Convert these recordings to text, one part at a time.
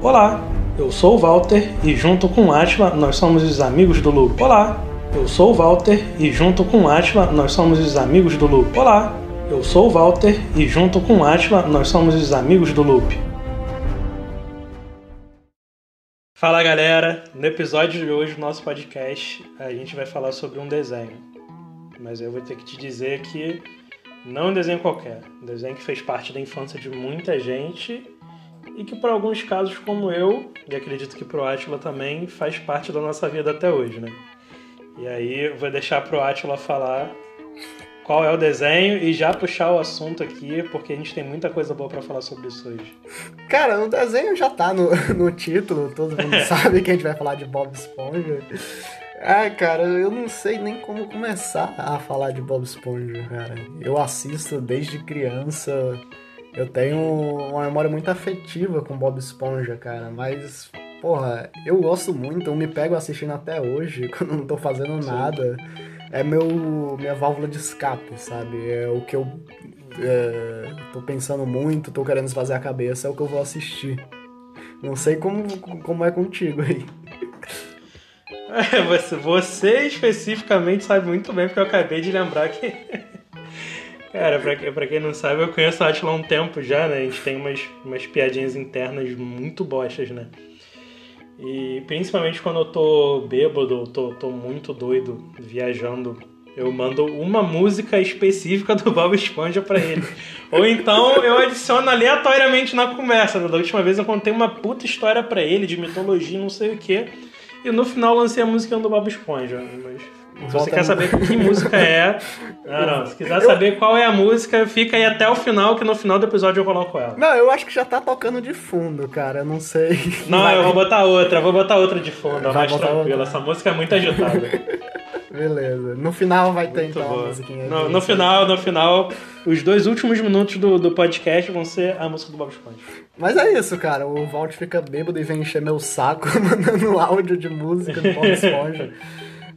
Olá, eu sou o Walter e junto com Atila nós somos os amigos do Loop. Olá, eu sou o Walter e junto com Atila nós somos os amigos do Loop. Olá, eu sou o Walter e junto com Atila nós somos os amigos do Loop. Fala galera, no episódio de hoje do nosso podcast a gente vai falar sobre um desenho. Mas eu vou ter que te dizer que não é um desenho qualquer, um desenho que fez parte da infância de muita gente e que para alguns casos como eu, e acredito que pro Átila também, faz parte da nossa vida até hoje, né? E aí eu vou deixar pro Átila falar qual é o desenho e já puxar o assunto aqui, porque a gente tem muita coisa boa para falar sobre isso hoje. Cara, o desenho já tá no, no título, todo mundo sabe que a gente vai falar de Bob Esponja. Ah, cara, eu não sei nem como começar a falar de Bob Esponja, cara. Eu assisto desde criança. Eu tenho uma memória muito afetiva com Bob Esponja, cara, mas porra, eu gosto muito, eu me pego assistindo até hoje, quando não tô fazendo nada. É meu minha válvula de escape, sabe? É o que eu é, tô pensando muito, tô querendo fazer a cabeça, é o que eu vou assistir. Não sei como, como é contigo aí. É, você, você especificamente sabe muito bem, porque eu acabei de lembrar que. Cara, pra, pra quem não sabe, eu conheço a Atila há um tempo já, né? A gente tem umas, umas piadinhas internas muito bostas, né? E principalmente quando eu tô bêbado, tô, tô muito doido, viajando, eu mando uma música específica do Bob Esponja para ele. Ou então eu adiciono aleatoriamente na conversa. Né? Da última vez eu contei uma puta história para ele de mitologia, não sei o que. E no final lancei a música do Bob Esponja. Mas se você quer saber que música é. Não, não. Se quiser saber qual é a música, fica aí até o final, que no final do episódio eu coloco ela. Não, eu acho que já tá tocando de fundo, cara. Eu não sei. Não, Vai... eu vou botar outra, vou botar outra de fundo, Vai mais tranquila. Essa música é muito agitada. Beleza. No final vai ter muito então boa. a musiquinha. No, no final, no final, os dois últimos minutos do, do podcast vão ser a música do Bob Esponja. Mas é isso, cara. O Walt fica bêbado e vem encher meu saco mandando áudio de música do Bob Esponja.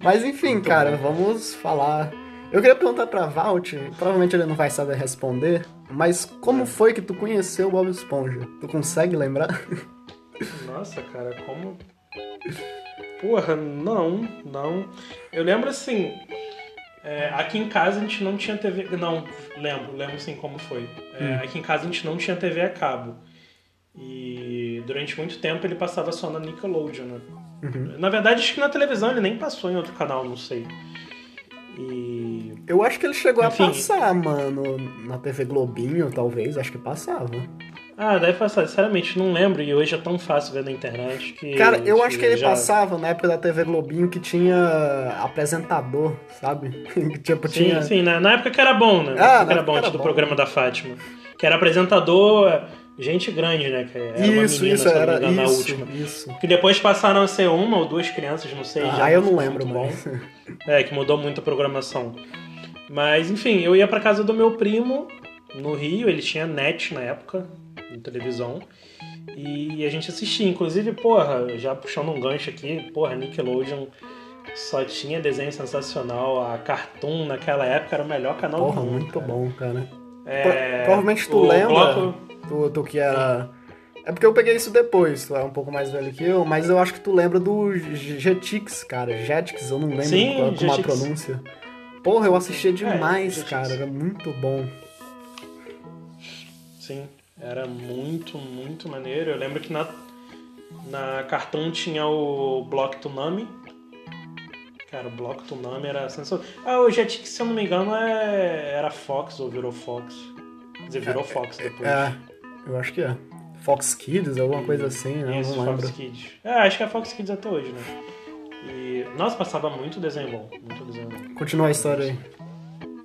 Mas enfim, Muito cara, bom. vamos falar. Eu queria perguntar pra Valt, provavelmente ele não vai saber responder, mas como foi que tu conheceu o Bob Esponja? Tu consegue lembrar? Nossa, cara, como. Porra, não, não. Eu lembro assim. É, aqui em casa a gente não tinha TV. Não, lembro, lembro sim como foi. É, hum. Aqui em casa a gente não tinha TV a cabo. E durante muito tempo ele passava só na Nickelodeon, né? Uhum. Na verdade, acho que na televisão ele nem passou em outro canal, não sei. E. Eu acho que ele chegou Enfim. a passar, mano, na TV Globinho, talvez, acho que passava. Ah, deve passar, sinceramente, não lembro, e hoje é tão fácil ver na internet que. Cara, eu acho que ele já... passava na época da TV Globinho que tinha apresentador, sabe? tipo, sim, tinha. Sim, na, na época que era bom, né? Na ah, época era bom, era do bom. programa da Fátima. Que era apresentador gente grande, né? Que era isso, uma menina, isso, era, engano, isso, na última. Isso. Que depois passaram a ser uma ou duas crianças, não sei. Ah, já eu não lembro, bom. É, que mudou muito a programação. Mas, enfim, eu ia pra casa do meu primo no Rio, ele tinha net na época, de televisão. E a gente assistia, inclusive, porra, já puxando um gancho aqui, porra, Nickelodeon só tinha desenho sensacional. A Cartoon naquela época era o melhor canal porra, do mundo. muito cara. bom, cara. É, Provavelmente tu lembra. Bloco... Tu, tu que era. É porque eu peguei isso depois, tu é um pouco mais velho que eu, mas eu acho que tu lembra do Jetix, cara. Jetix, eu não lembro Sim, qual, como a pronúncia. Porra, eu assistia é, demais, é, cara. Era muito bom. Sim, era muito, muito maneiro. Eu lembro que na, na Cartoon tinha o Block Tsunami. Cara, o Block Tsunami era sensacional. Ah, o Jetix, se eu não me engano, é... era Fox ou virou Fox. Quer dizer, virou é, Fox depois. É, eu acho que é. Fox Kids, alguma coisa assim, né? Isso, não Fox Kids. É, acho que é Fox Kids até hoje, né? E, nossa, passava muito desenho bom. Muito desenho bom. Continua a história aí.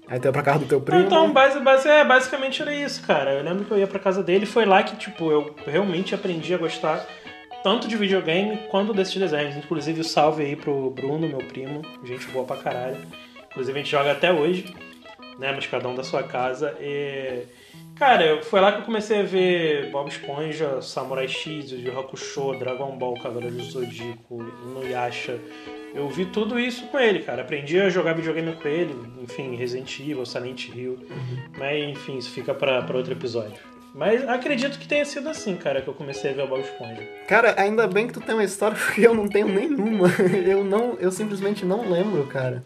Aí tu ia pra casa do teu primo? Então, base, base, é, basicamente era isso, cara. Eu lembro que eu ia pra casa dele. Foi lá que, tipo, eu realmente aprendi a gostar tanto de videogame quanto desses desenhos. Inclusive, o salve aí pro Bruno, meu primo. Gente boa pra caralho. Inclusive, a gente joga até hoje, né? Mas cada um da sua casa. E Cara, foi lá que eu comecei a ver Bob Esponja, Samurai X, Yu Hakusho, Dragon Ball, Cavaleiro do Zodíaco, Inuyasha. Eu vi tudo isso com ele, cara. Aprendi a jogar videogame com ele, enfim, Resident Evil, Silent Hill. Uhum. Mas, enfim, isso fica para outro episódio. Mas acredito que tenha sido assim, cara, que eu comecei a ver o Bob Esponja. Cara, ainda bem que tu tem uma história, porque eu não tenho nenhuma. Eu não, eu simplesmente não lembro, cara.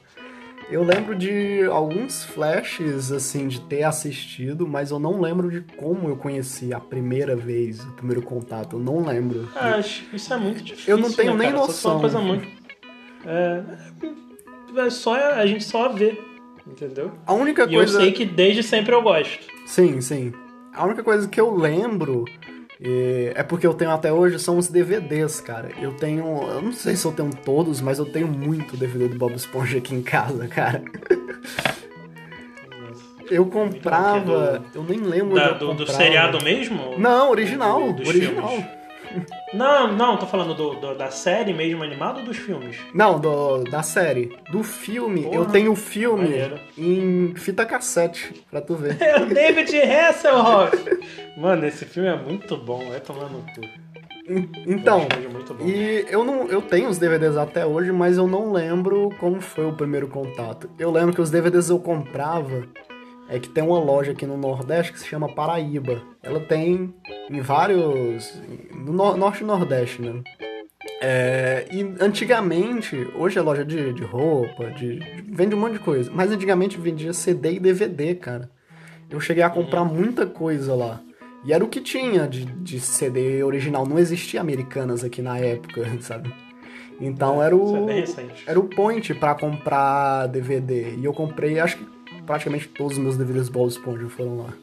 Eu lembro de alguns flashes, assim, de ter assistido, mas eu não lembro de como eu conheci a primeira vez, o primeiro contato. Eu não lembro. Ah, acho que isso é muito difícil. Eu não tenho né, nem cara? Só for noção. uma coisa muito. É, é só a gente só vê, entendeu? A única E coisa. eu sei que desde sempre eu gosto. Sim, sim. A única coisa que eu lembro é, é porque eu tenho até hoje são os DVDs, cara. Eu tenho. Eu não sei se eu tenho todos, mas eu tenho muito DVD do Bob Esponja aqui em casa, cara. Eu comprava. Eu nem lembro Da- eu do, seriado mesmo? Não, original. Do- original. filmes. Não, não, tô falando do, do- da série mesmo animada ou dos filmes? Não, do, da série. Do filme, Porra, eu tenho o filme maneiro. em fita cassete, pra tu ver. É o David Hasselhoff! Mano, esse filme é muito bom, vai tomar no cu. Então, É muito bom. E eu não, eu tenho os DVDs até hoje, mas eu não lembro como foi o primeiro contato. Eu lembro que os DVDs eu comprava é que tem uma loja aqui no Nordeste que se chama Paraíba. Ela tem em vários no Nor- Norte e Nordeste, né? É, e antigamente, hoje é loja de, de roupa, de, de- vende um monte de coisa, mas antigamente vendia CD e DVD, cara. Eu cheguei a comprar muita coisa lá. E era o que tinha de, de CD original. Não existia Americanas aqui na época, sabe? Então era é o. bem recente. Era o point pra comprar DVD. E eu comprei, acho que praticamente todos os meus DVDs Bob Esponja foram lá.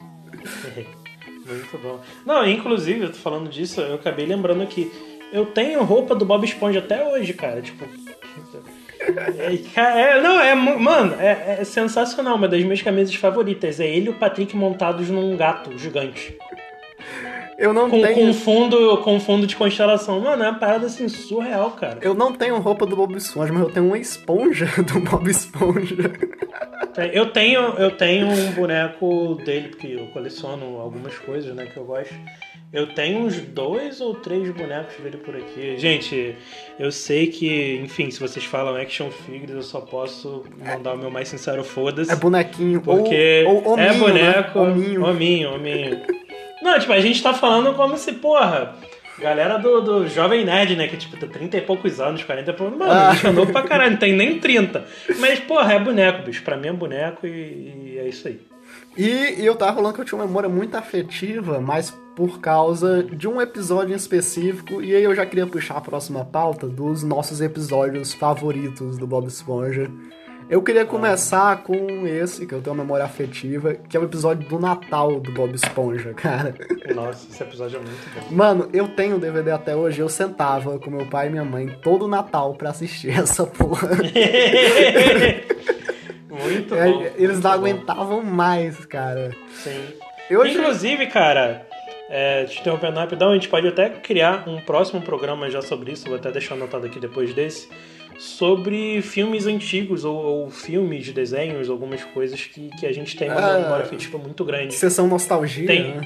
Muito bom. Não, inclusive, eu tô falando disso, eu acabei lembrando aqui. Eu tenho roupa do Bob Esponja até hoje, cara. Tipo. É, é, não, é. Mano, é, é sensacional. Uma das minhas camisas favoritas. É ele e o Patrick montados num gato gigante. Eu não Com, tenho. com fundo, com fundo de constelação. Mano, é uma parada assim surreal, cara. Eu não tenho roupa do Bob Esponja, mas eu tenho uma esponja do Bob Esponja. É, Eu tenho, eu tenho um boneco dele, porque eu coleciono algumas coisas, né, que eu gosto. Eu tenho uns dois ou três bonecos dele por aqui. Gente, eu sei que, enfim, se vocês falam action figures, eu só posso mandar o meu mais sincero foda-se. É bonequinho. Porque ou, ou é hominho, boneco, Né? Hominho. hominho, hominho. Não, tipo, a gente tá falando como se, porra, galera do, do Jovem Nerd, né, que tipo, tem 30 e poucos anos, 40 e poucos. Mano, Ah. gente é novo pra caralho, não tem nem 30. Mas, porra, é boneco, bicho. Pra mim é boneco e, e é isso aí. E, e eu tava falando que eu tinha uma memória muito afetiva, mas por causa de um episódio em específico, e aí eu já queria puxar a próxima pauta dos nossos episódios favoritos do Bob Esponja. Eu queria começar com esse, que eu tenho uma memória afetiva, que é o episódio do Natal do Bob Esponja, cara. Nossa, esse episódio é muito bom. Mano, eu tenho o DVD até hoje, eu sentava com meu pai e minha mãe todo Natal pra assistir essa porra. muito É, bom. Eles muito não bom. aguentavam mais, cara. Sim. Eu Inclusive, cara, é, te interrompendo rapidão, a gente pode até criar um próximo programa já sobre isso, vou até deixar anotado aqui depois desse, sobre filmes antigos ou, ou filmes, desenhos, algumas coisas que, que a gente tem uma Ah. memória afetiva muito grande. Sessão nostalgia, Tem. né?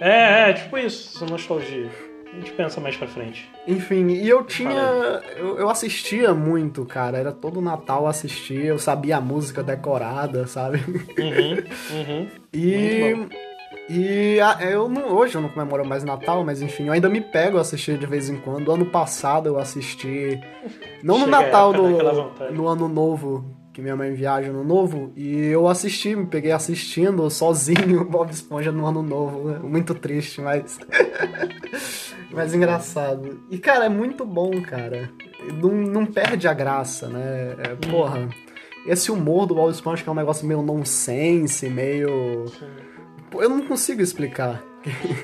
É, é, tipo isso, essa nostalgia. A gente pensa mais pra frente. Enfim, e eu tinha. Eu, eu assistia muito, cara. Era todo Natal eu assistia, eu sabia a música decorada, sabe? Uhum, uhum. E. E a- eu não, hoje eu não comemoro mais Natal, mas enfim, eu ainda me pego a assistir de vez em quando. Ano passado eu assisti. Não no Chega Natal, no, no Ano Novo, que minha mãe viaja no Novo. E eu assisti, me peguei assistindo sozinho Bob Esponja no Ano Novo. né? Muito triste, mas. mas engraçado. E cara, é muito bom, cara. Não, não perde a graça, né? É, porra. Esse humor do Bob Esponja que é um negócio meio nonsense, meio. Pô, Eu não consigo explicar.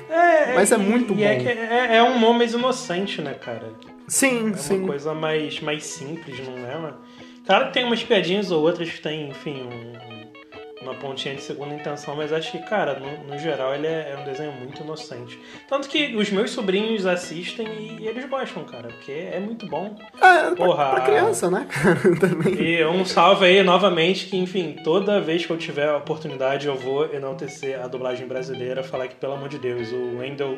É, Mas é muito e É, bom. que é, é um humor mais inocente, né, cara? Sim, É sim. uma coisa mais, mais simples, não é? Claro que tem umas piadinhas ou outras que tem, enfim, um- uma pontinha de segunda intenção, mas acho que, cara, no, no geral ele é, é um desenho muito inocente. Tanto que os meus sobrinhos assistem e, e eles gostam, cara, porque é muito bom. É pra, Porra. pra criança, né, cara? Também. E um salve aí novamente que, enfim, toda vez que eu tiver a oportunidade eu vou enaltecer a dublagem brasileira, falar que, pelo amor de Deus, o Wendell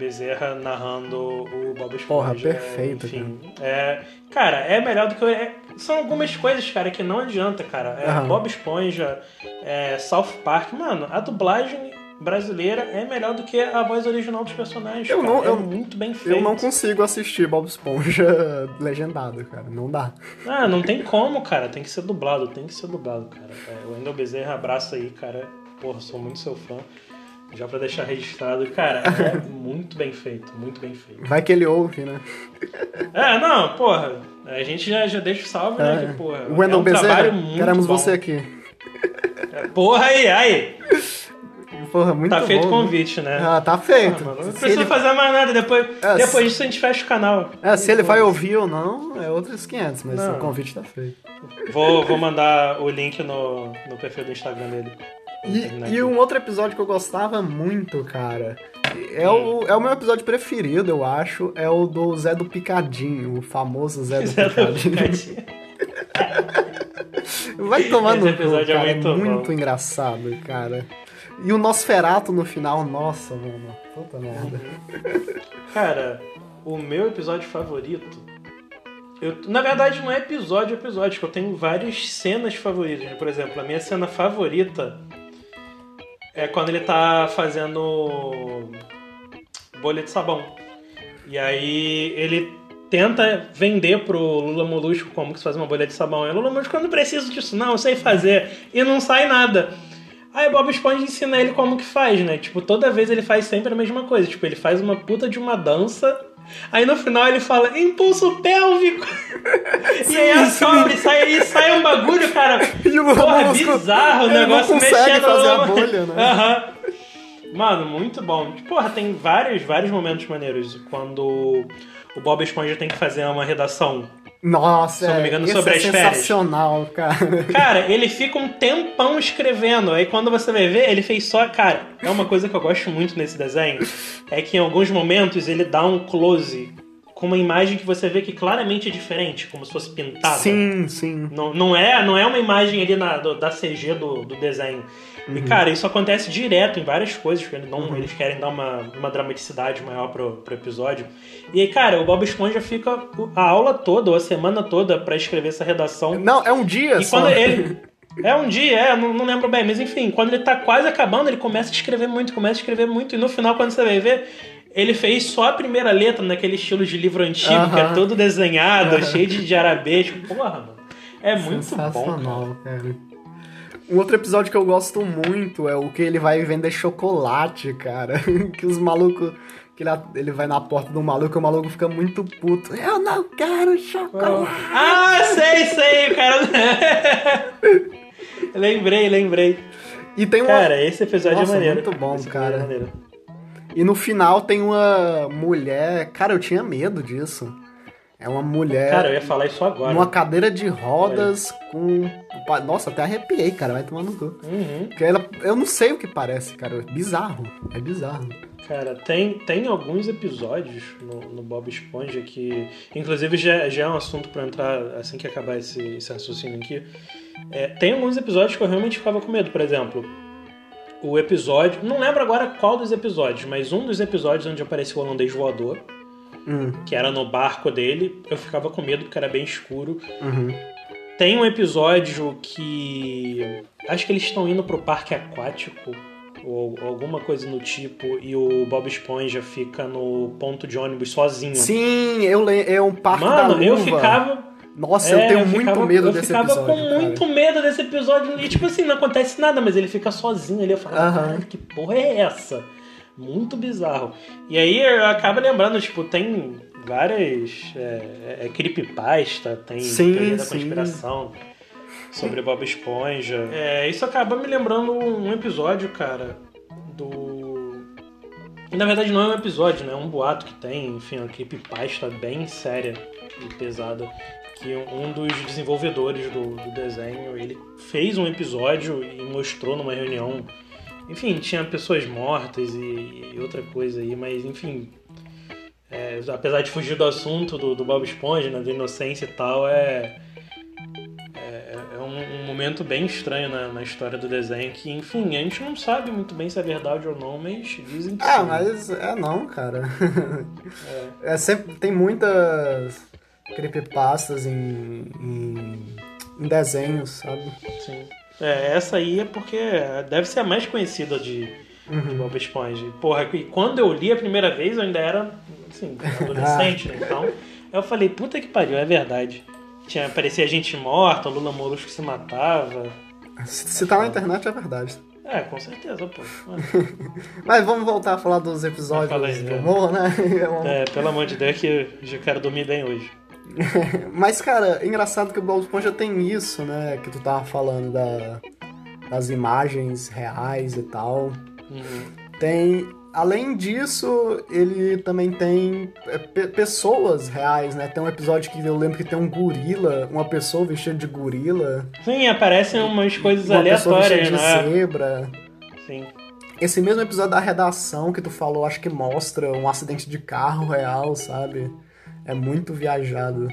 Bezerra narrando o Bob Esponja. Porra, perfeito, Enfim, é, cara, é melhor do que... é- são algumas coisas, cara, que não adianta, cara. É, Aham. Bob Esponja, é, South Park, mano, a dublagem brasileira é melhor do que a voz original dos personagens. Eu cara. não- é eu- muito bem feito. Eu não consigo assistir Bob Esponja legendado, cara. Não dá. Ah, não tem como, cara. Tem que ser dublado, tem que ser dublado, cara. É, o Wendel Bezerra, abraço aí, cara. Porra, sou muito seu fã. Já pra deixar registrado. Cara, é muito bem feito, muito bem feito. Vai que ele ouve, né? É, não, porra. A gente já, já deixa o salve, né? Que, porra, o Wendel é um Bezerra, trabalho muito queremos bom. você aqui. É, Porra aí, aí. Porra, muito Tá feito o bom, né? convite, né? Ah, tá feito. mano, não se, precisa ele, fazer mais nada. Depois, É, depois disso a gente fecha o canal. é, se ele vai ouvir ou não, é outros 500, mas Não. o convite tá feito. Vou, vou mandar o link no, no perfil do Instagram dele. E, e um outro episódio que eu gostava muito, cara, é o, é o meu episódio preferido, eu acho, é o do Zé do Picadinho, o famoso Zé do Zé do Picadinho. Picadinho. Vai tomar Esse no cu, episódio é cara, é muito muito, engraçado, cara. E o Nosferato no final, nossa, mano, puta merda. Cara, o meu episódio favorito. Eu, na verdade, não é episódio episódio, que eu tenho várias cenas favoritas. Por exemplo, a minha cena favorita é quando ele tá fazendo bolha de sabão. E aí ele tenta vender pro Lula Molusco como que se faz uma bolha de sabão. E o Lula Molusco, eu não preciso disso, não, eu sei fazer. E não sai nada. Aí Bob Esponja ensina ele como que faz, né? Tipo, toda vez ele faz sempre a mesma coisa. Tipo, ele faz uma puta de uma dança. Aí no final ele fala, impulso pélvico. e aí a sobe, sai, e sai um bagulho, cara. E o Lula Porra, Molusco, bizarro o ele não negócio consegue mexendo. fazer a bolha, né? Aham. Mano, muito bom. Porra, tem vários, vários momentos maneiros. Quando o Bob Esponja tem que fazer uma redação. Nossa, Se não me é, engano, esse sobre é as férias. sensacional, cara. Cara, ele fica um tempão escrevendo. Aí quando você vai ver, ele fez só. Cara, é uma coisa que eu gosto muito nesse desenho. É que em alguns momentos ele dá um close com uma imagem que você vê que claramente é diferente, como se fosse pintada. Sim, sim. Não, não, é, não é uma imagem ali na, do- da CG do, do desenho. E, cara, isso acontece direto em várias coisas, porque eles, dão- eles querem dar uma, uma dramaticidade maior pro, pro episódio. E aí, cara, o Bob Esponja fica a aula toda, ou a semana toda, pra escrever essa redação. Não, é um dia E só. quando ele. É um dia, é, não, não lembro bem, mas enfim, quando ele tá quase acabando, ele começa a escrever muito, começa a escrever muito, e no final, quando você vai ver, ele fez só a primeira letra naquele estilo de livro antigo, que é todo desenhado, cheio de, de arabesco. Porra, mano. É muito bom. cara. Um outro episódio que eu gosto muito é o que ele vai vender chocolate, cara. que os malucos. Que ele, ele vai na porta do maluco e o maluco fica muito puto. Eu não quero chocolate. Ah, sei, sei, cara. lembrei, lembrei. E tem uma. Cara, esse episódio Nossa, é maneiro. muito bom, Esse episódio cara. É maneiro. E no final tem uma mulher. Cara, eu tinha medo disso. É uma mulher. Cara, eu ia falar isso agora. numa cadeira de rodas com. Nossa, até arrepiei, cara. Vai tomar no cu. Uhum. Porque ela, eu não sei o que parece, cara. É bizarro. É bizarro. Cara, tem, tem alguns episódios no, no Bob Esponja que, inclusive, já, já é um assunto pra entrar assim que acabar esse, esse raciocínio aqui. É, tem alguns episódios que eu realmente ficava com medo. Por exemplo, o episódio. Não lembro agora qual dos episódios, mas um dos episódios onde apareceu o holandês voador, Hum, que era no barco dele, eu ficava com medo porque era bem escuro. uhum. Tem um episódio que. Acho que eles estão indo pro parque aquático. Ou alguma coisa no tipo, e o Bob Esponja fica no ponto de ônibus sozinho. Sim, eu é um parque da Mano, luva. eu ficava. Nossa, é, eu tenho muito ficava- medo eu desse ficava episódio. com cara. muito medo desse episódio. E tipo assim, não acontece nada, mas ele fica sozinho ali. Eu falo, Aham. "Caralho, que porra é essa? Muito bizarro. E aí eu acabo lembrando, tipo, tem várias. É, é creepypasta, tem Sim, teoria da sim. conspiração sobre Bob Esponja. É, isso acaba me lembrando um episódio, cara, do. Na verdade não é um episódio, né? É um boato que tem, enfim, uma creepypasta bem séria e pesada. Que um dos desenvolvedores do, do desenho, ele fez um episódio e mostrou numa reunião. Enfim, tinha pessoas mortas e, e outra coisa aí, mas enfim. é, apesar de fugir do assunto do, do Bob Esponja, né, da inocência e tal, é. É, é um, um momento bem estranho na, na história do desenho que, enfim, a gente não sabe muito bem se é verdade ou não, mas dizem que Ah, sim. mas é não, cara. É sempre tem muitas creepypastas em, em, em desenhos, sabe? Sim. É, essa aí é porque deve ser a mais conhecida de, de Bob Esponja. Porra, e quando eu li a primeira vez, eu ainda era, assim, adolescente, né? Então, eu falei, puta que pariu, é verdade. Tinha, parecia gente morta, Lula Molusco se matava. Se, se tá na internet é verdade. É, com certeza, pô. Mas vamos voltar a falar dos episódios do é. humor, né? É, pelo amor de Deus, que eu já quero dormir bem hoje. Mas, cara, engraçado que o Bob Esponja tem isso, né? Que tu tava falando da, das imagens reais e tal. Uhum. Tem. Além disso, ele também tem é, pe- pessoas reais, né? Tem um episódio que eu lembro que tem um gorila, uma pessoa vestida de gorila, Sim, aparecem umas coisas uma pessoa aleatórias, vestida de né? zebra. Sim. Esse mesmo episódio da redação que tu falou, acho que mostra um acidente de carro real, sabe? É muito viajado.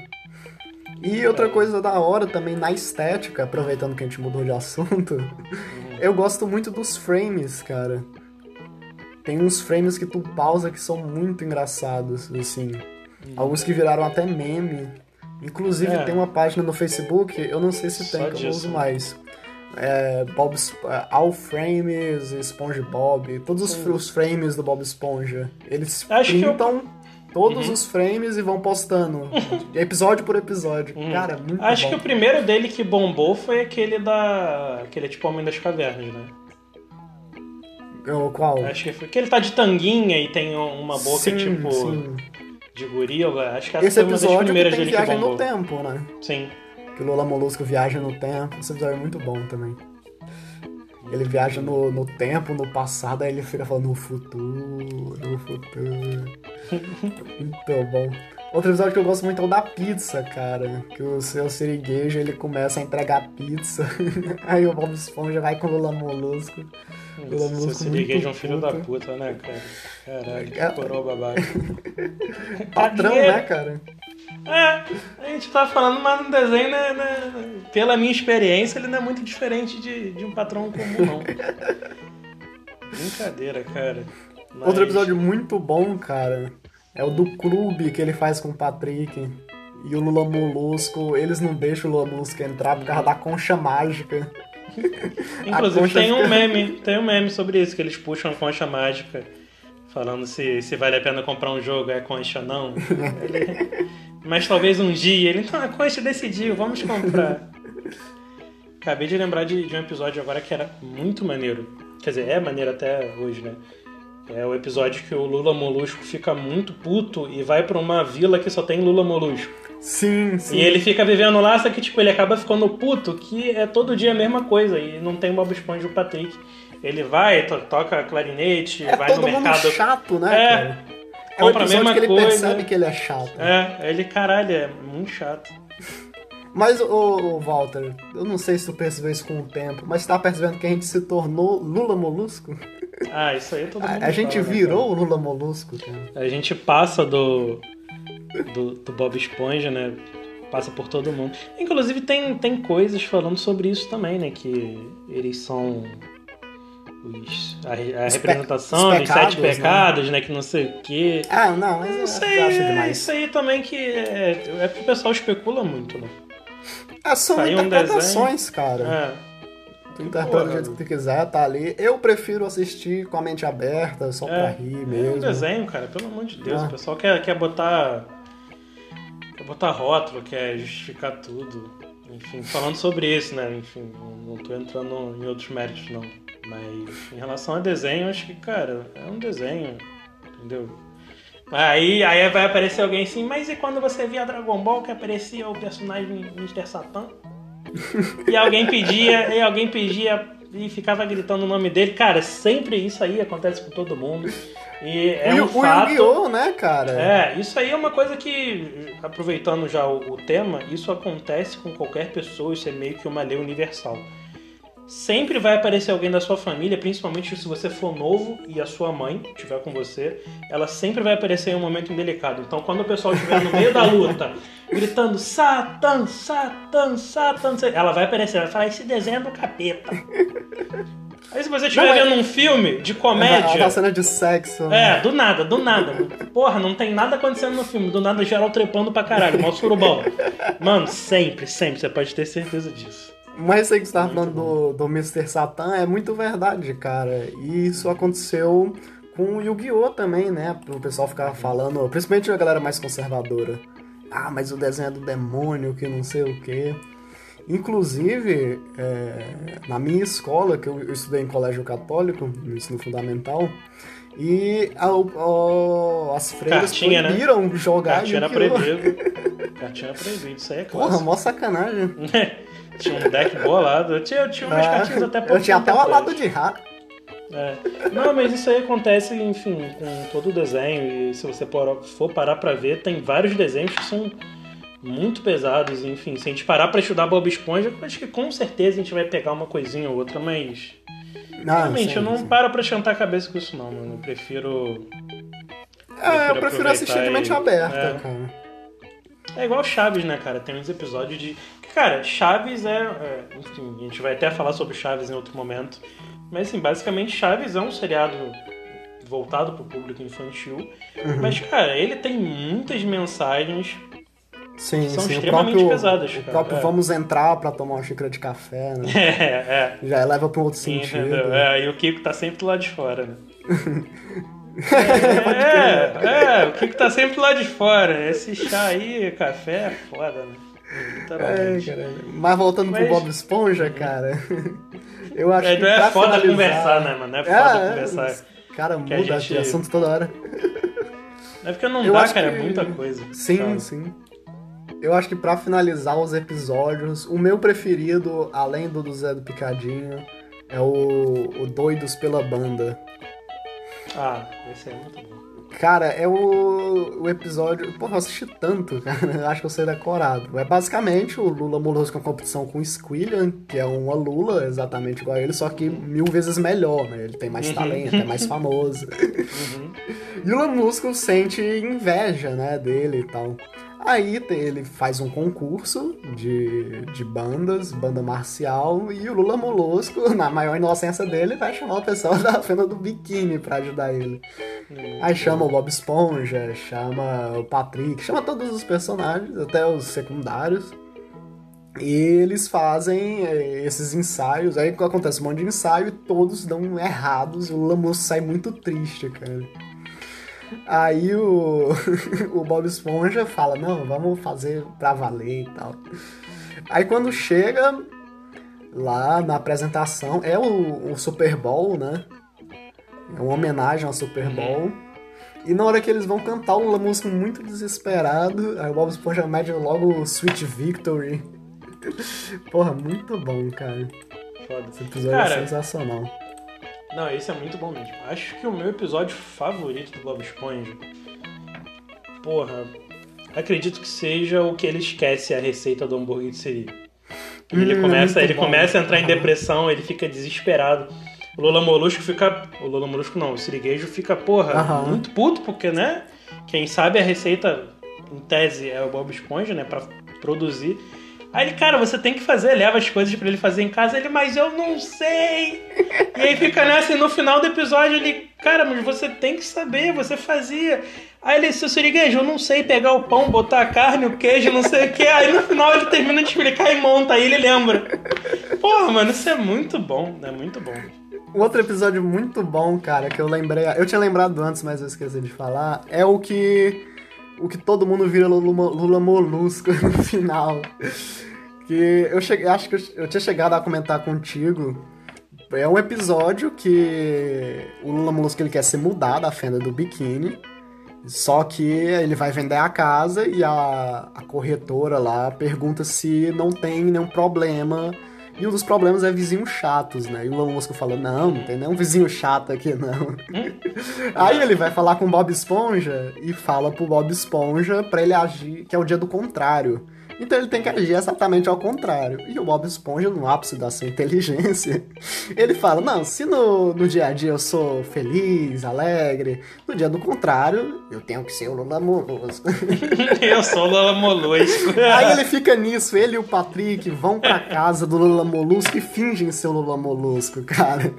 E outra coisa da hora também na estética, aproveitando que a gente mudou de assunto, eu gosto muito dos frames, cara. Tem uns frames que tu pausa que são muito engraçados, assim. Alguns que viraram até meme. Inclusive É. tem uma página no Facebook, eu não sei se tem, Só que eu não uso mais. É, Bob, é, All Frames, SpongeBob, todos os, os frames do Bob Esponja. Eles Acho printam todos Uhum. os frames e vão postando, episódio por episódio. Cara, é muito Acho bom. que o primeiro dele que bombou foi aquele da. aquele tipo Homem das Cavernas, né? O qual? Acho que foi. Que ele tá de tanguinha e tem uma boca sim, tipo sim. de gorila. Acho que essa Esse foi uma das episódio que primeiras tem dele que bombou. no tempo, né? Sim. Que o Lola Molusco viaja no tempo. Esse episódio é muito bom também. Ele viaja no, no tempo, no passado, aí ele fica falando no futuro, no futuro. muito bom. Outro episódio que eu gosto muito é o da pizza, cara. Que o seu siriguejo ele começa a entregar pizza. aí o Bob Esponja vai com o Lula Molusco. Lula Você liga de um filho da puta, né, cara? Caralho, É. que coroa babaca. Patrão, né, cara? É, a gente tá falando, mas no desenho, né, né, pela minha experiência, ele não é muito diferente de, de um patrão comum, não. Brincadeira, cara. Mas- Outro episódio muito bom, cara, é o do clube que ele faz com o Patrick. E o Lula Molusco, eles não deixam o Lula Molusco entrar por causa da concha mágica. Inclusive tem um meme, tem um meme sobre isso, que eles puxam a concha mágica, falando se, se vale a pena comprar um jogo, é concha ou não. Ele- Mas talvez um dia, ele, então a concha decidiu, vamos comprar. Acabei de lembrar de, de um episódio agora que era muito maneiro. Quer dizer, é maneiro até hoje, né? É o episódio que o Lula Molusco fica muito puto e vai pra uma vila que só tem Lula Molusco. Sim, sim. E ele fica vivendo lá, só que tipo, ele acaba ficando puto, que é todo dia a mesma coisa, e não tem Bob Esponja e o Patrick. Ele vai, to- toca clarinete, é vai todo no mundo mercado. chato, né, É, cara? É o compra a episódio mesma que ele coisa. percebe que ele é chato. É, ele, caralho, é muito chato. Mas, ô, Walter, eu não sei se tu percebeu isso com o tempo, mas tá percebendo que a gente se tornou Lula Molusco? Ah, isso aí todo mundo A, a gente fala, né, virou o Lula Molusco, cara? A gente passa do, do, do Bob Esponja, né? Passa por todo mundo. Inclusive tem, tem coisas falando sobre isso também, né? Que eles são os, a, a Os pe- representação os dos sete pecados, né? né? Que não sei o quê. Ah, não, mas Não sei, acho é demais. isso aí também que é, é porque o pessoal especula muito, né? Ah, são Saiu um interpretações, cara. É. Tu interpreta do jeito que tu quiser, tá ali. Eu prefiro assistir com a mente aberta, só pra É, rir É um mesmo. desenho, cara, pelo amor de Deus. Ah. O pessoal quer, quer botar. Botar rótulo, quer justificar tudo. Enfim, falando sobre isso, né? Enfim, não, não tô entrando em outros méritos, não. Mas em relação a desenho, acho que, cara, é um desenho. Entendeu? Aí, aí vai aparecer alguém assim, mas e quando você via Dragon Ball que aparecia o personagem Mr. Satan? E alguém pedia, e alguém pedia e ficava gritando o nome dele. Cara, sempre isso aí acontece com todo mundo. E é o, um fato. Yu-Gi-Oh, né, cara? É, isso aí é uma coisa que, aproveitando já o, o tema, isso acontece com qualquer pessoa, isso é meio que uma lei universal. Sempre vai aparecer alguém da sua família, principalmente se você for novo e a sua mãe estiver com você, ela sempre vai aparecer em um momento indelicado. Então, quando o pessoal estiver no meio da luta, gritando Satan, Satan, Satan, ela vai aparecer, vai falar esse desenho é do capeta. Aí se você estiver é- vendo um filme de comédia. a cena de sexo. né? É, do nada, do nada. Porra, não tem nada acontecendo no filme. Do nada, geral trepando pra caralho. Mó surubão. Mano, sempre, sempre. Você pode ter certeza disso. Mas isso aí que você tava falando do, do Mr. Satan é muito verdade, cara. E isso aconteceu com o Yu-Gi-Oh! também, né? O pessoal ficava falando, principalmente a galera mais conservadora. Ah, mas o desenho é do demônio, que não sei o quê. Inclusive, é, na minha escola, que eu, eu estudei em colégio católico, no ensino fundamental, e a, a, as freiras Cartinha, né? proibiram jogar Cartinha era proibido. Cartinha era proibido, isso aí é Porra, clássico. mó sacanagem. tinha um deck bolado. Eu tinha, eu tinha umas Ah, cartinhas até pouco eu tinha até uma lado atrás. de rato. É. Não, mas isso aí acontece, enfim, com todo o desenho. E se você for parar pra ver, tem vários desenhos que são muito pesados. Enfim, se a gente parar pra estudar Bob Esponja, acho que com certeza a gente vai pegar uma coisinha ou outra, mas. Não, Realmente, sim, eu não sim. paro pra esquentar a cabeça com isso, não, mano. Eu prefiro. É, eu prefiro assistir de mente e- aberta, é. cara. É igual Chaves, né, cara? Tem uns episódios de. Cara, Chaves é, é- Enfim, a gente vai até falar sobre Chaves em outro momento. Mas, assim, basicamente, Chaves é um seriado voltado pro público infantil. Uhum. Mas, cara, ele tem muitas mensagens. Sim, são sim. O extremamente próprio, pesadas, o cara, próprio é. vamos entrar pra tomar uma xícara de café, né? É, é. Já leva pra um outro sentido. Entendeu? É, e o Kiko tá sempre lá de fora, né? É, é, o Kiko tá sempre lá de fora. Esse chá aí, café, é foda, né? É, cara. Mas voltando Mas- pro Bob Esponja, cara. Eu acho É, que não é foda finalizar- conversar, né, mano? É foda É, conversar. é, Cara, muda gente- de assunto toda hora. É porque não Eu dá, cara, é que- muita coisa. Sim, sabe? sim. Eu acho que pra finalizar os episódios, o meu preferido, além do do Zé do Picadinho, é o, o Doidos pela Banda. Ah, esse é muito bom. Cara, é o, o episódio. Porra, eu assisti tanto, cara. Eu acho que eu sei decorado. É basicamente o Lula Molusco com competição com o Squillian, que é uma Lula exatamente igual a ele, só que mil vezes melhor, né? Ele tem mais Uhum. talento, é mais famoso. Uhum. E o Lamusco sente inveja, né, dele e tal. Aí te- ele faz um concurso de, de bandas, banda marcial, e o Lula Molusco, na maior inocência dele, vai chamar o pessoal da fenda do biquíni pra ajudar ele. Aí chama o Bob Esponja, chama o Patrick, chama todos os personagens, até os secundários. E eles fazem eh, esses ensaios. Aí acontece um monte de ensaio e todos dão errados. E o Lamusco sai muito triste, cara. Aí o, o Bob Esponja fala: Não, vamos fazer pra valer e tal. Aí quando chega lá na apresentação, é o, o Super Bowl, né? É uma homenagem ao Super Bowl. E na hora que eles vão cantar o música muito desesperado, aí o Bob Esponja mede logo o Sweet Victory. Porra, muito bom, cara. Foda. Esse episódio Cara, é sensacional. Não, esse é muito bom mesmo. Acho que o meu episódio favorito do Bob Esponja. Porra, acredito que seja o que ele esquece a receita do hambúrguer de siri. Ele Hum, começa, ele bom. começa a entrar em depressão, ele fica desesperado. O Lula Molusco fica. O Lula Molusco não, o Siriguejo fica, porra, Aham. muito puto, porque, né? Quem sabe a receita, em tese, é o Bob Esponja, né? Pra produzir. Aí ele, cara, você tem que fazer, leva as coisas pra ele fazer em casa. Ele, mas eu não sei. E aí fica nessa, e no final do episódio ele, cara, mas você tem que saber, você fazia. Aí ele, seu Siriguejo, eu não sei pegar o pão, botar a carne, o queijo, não sei o que. Aí no final ele termina de explicar e monta, aí ele lembra. Porra, mano, isso é muito bom, é muito bom. Outro episódio muito bom, cara, que eu lembrei. Eu tinha lembrado antes, mas eu esqueci de falar. É o que. O que todo mundo vira Lula, Lula Molusco no final. Que eu cheguei, acho que eu, eu tinha chegado a comentar contigo. É um episódio que o Lula Molusco ele quer se mudar da fenda do biquíni. Só que ele vai vender a casa e a, a corretora lá pergunta se não tem nenhum problema. E um dos problemas é vizinhos chatos, né? E o Lula Molusco fala: Não, não tem nenhum vizinho chato aqui, não. Aí ele vai falar com o Bob Esponja e fala pro Bob Esponja pra ele agir, que é o dia do contrário. Então ele tem que agir exatamente ao contrário. E o Bob Esponja, no ápice da sua inteligência, ele fala: Não, se no, no dia a dia eu sou feliz, alegre, no dia do contrário, eu tenho que ser o Lula Molusco. Eu sou o Lula Molusco. Aí ele fica nisso, ele e o Patrick vão pra casa do Lula Molusco e fingem ser o Lula Molusco, cara.